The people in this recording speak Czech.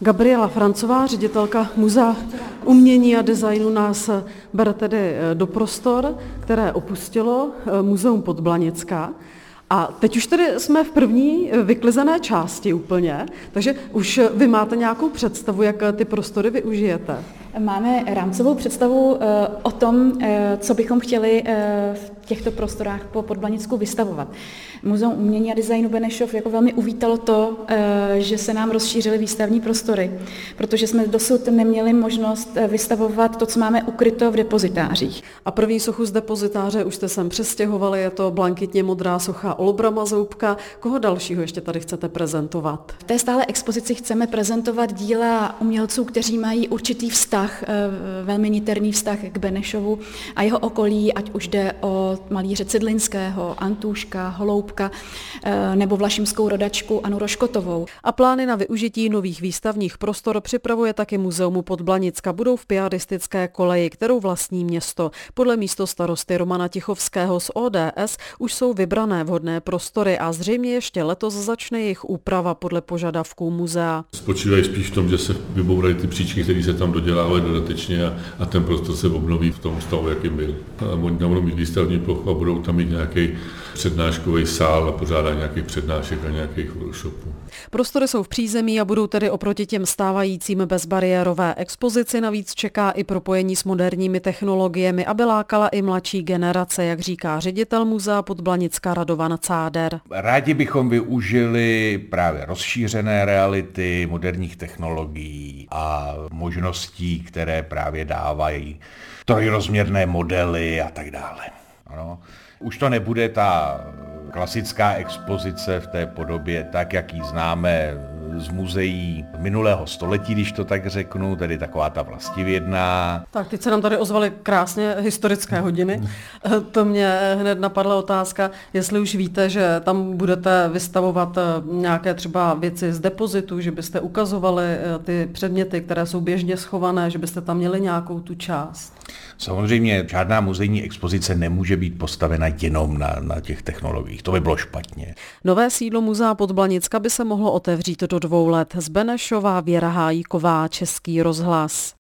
Gabriela Francová, ředitelka Muzea umění a designu, nás bere tedy eh, do prostor, které opustilo eh, Muzeum Podblanická. A teď už tedy jsme v první eh, vyklizené části úplně, takže už vy máte nějakou představu, jak ty prostory využijete? Máme rámcovou představu o tom, co bychom chtěli v těchto prostorách po Podblanicku vystavovat. Muzeum umění a designu Benešov jako velmi uvítalo to, eh, že se nám rozšířily výstavní prostory, protože jsme dosud neměli možnost eh, vystavovat to, co máme ukryto v depozitářích. A první sochu z depozitáře už jste sem přestěhovali, je to blankitně modrá socha Olbrama Zoubka. Koho dalšího ještě tady chcete prezentovat? V té stále expozici chceme prezentovat díla umělců, kteří mají určitý vztah, eh, velmi niterný vztah k Benešovu a jeho okolí, ať už jde o malíře Cidlinského, Antůška, Holoubka, eh, nebo vlašimskou rodačku Anu Roškotovou. A plány na využití nových výstavních prostor připravuje taky Muzeum Podblanicka. Budou v piadistické koleji, kterou vlastní město. Podle místo starosty Romana Tichovského z ODS už jsou vybrané vhodné prostory a zřejmě ještě letos začne jejich úprava podle požadavků muzea. Spočívají spíš v tom, že se vybourají ty příčky, které se tam dodělávají dodatečně a, a ten prostor se obnoví v tom stavu, jakým byl. A oni tam budou mít výstavní plochu a budou tam mít nějaký přednáškový sál a pořádá nějakých přednášek a nějakých workshopů. Prostory jsou v přízemí a budou tedy oproti těm stávajícím bezbariérové expozici. Navíc čeká i propojení s moderními technologiemi, aby lákala i mladší generace, jak říká ředitel muzea Podblanická Radovan Cáder. Rádi bychom využili právě rozšířené reality, moderních technologií a možností, které právě dávají trojrozměrné modely a tak dále. Ano. Už to nebude ta klasická expozice v té podobě, tak jak ji známe z muzeí minulého století, když to tak řeknu, tedy taková ta vlastivědná. Tak teď se nám tady ozvaly krásně historické hodiny. to mě hned napadla otázka, jestli už víte, že tam budete vystavovat eh, nějaké třeba věci z depozitu, že byste ukazovali eh, ty předměty, které jsou běžně schované, že byste tam měli nějakou tu část. Samozřejmě žádná muzejní expozice nemůže být postavena jenom na, na těch technologiích. To by bylo špatně. Nové sídlo muzea Podblanicka by se mohlo otevřít do dvou let. Z Benešova Věra Hájíková, Český rozhlas.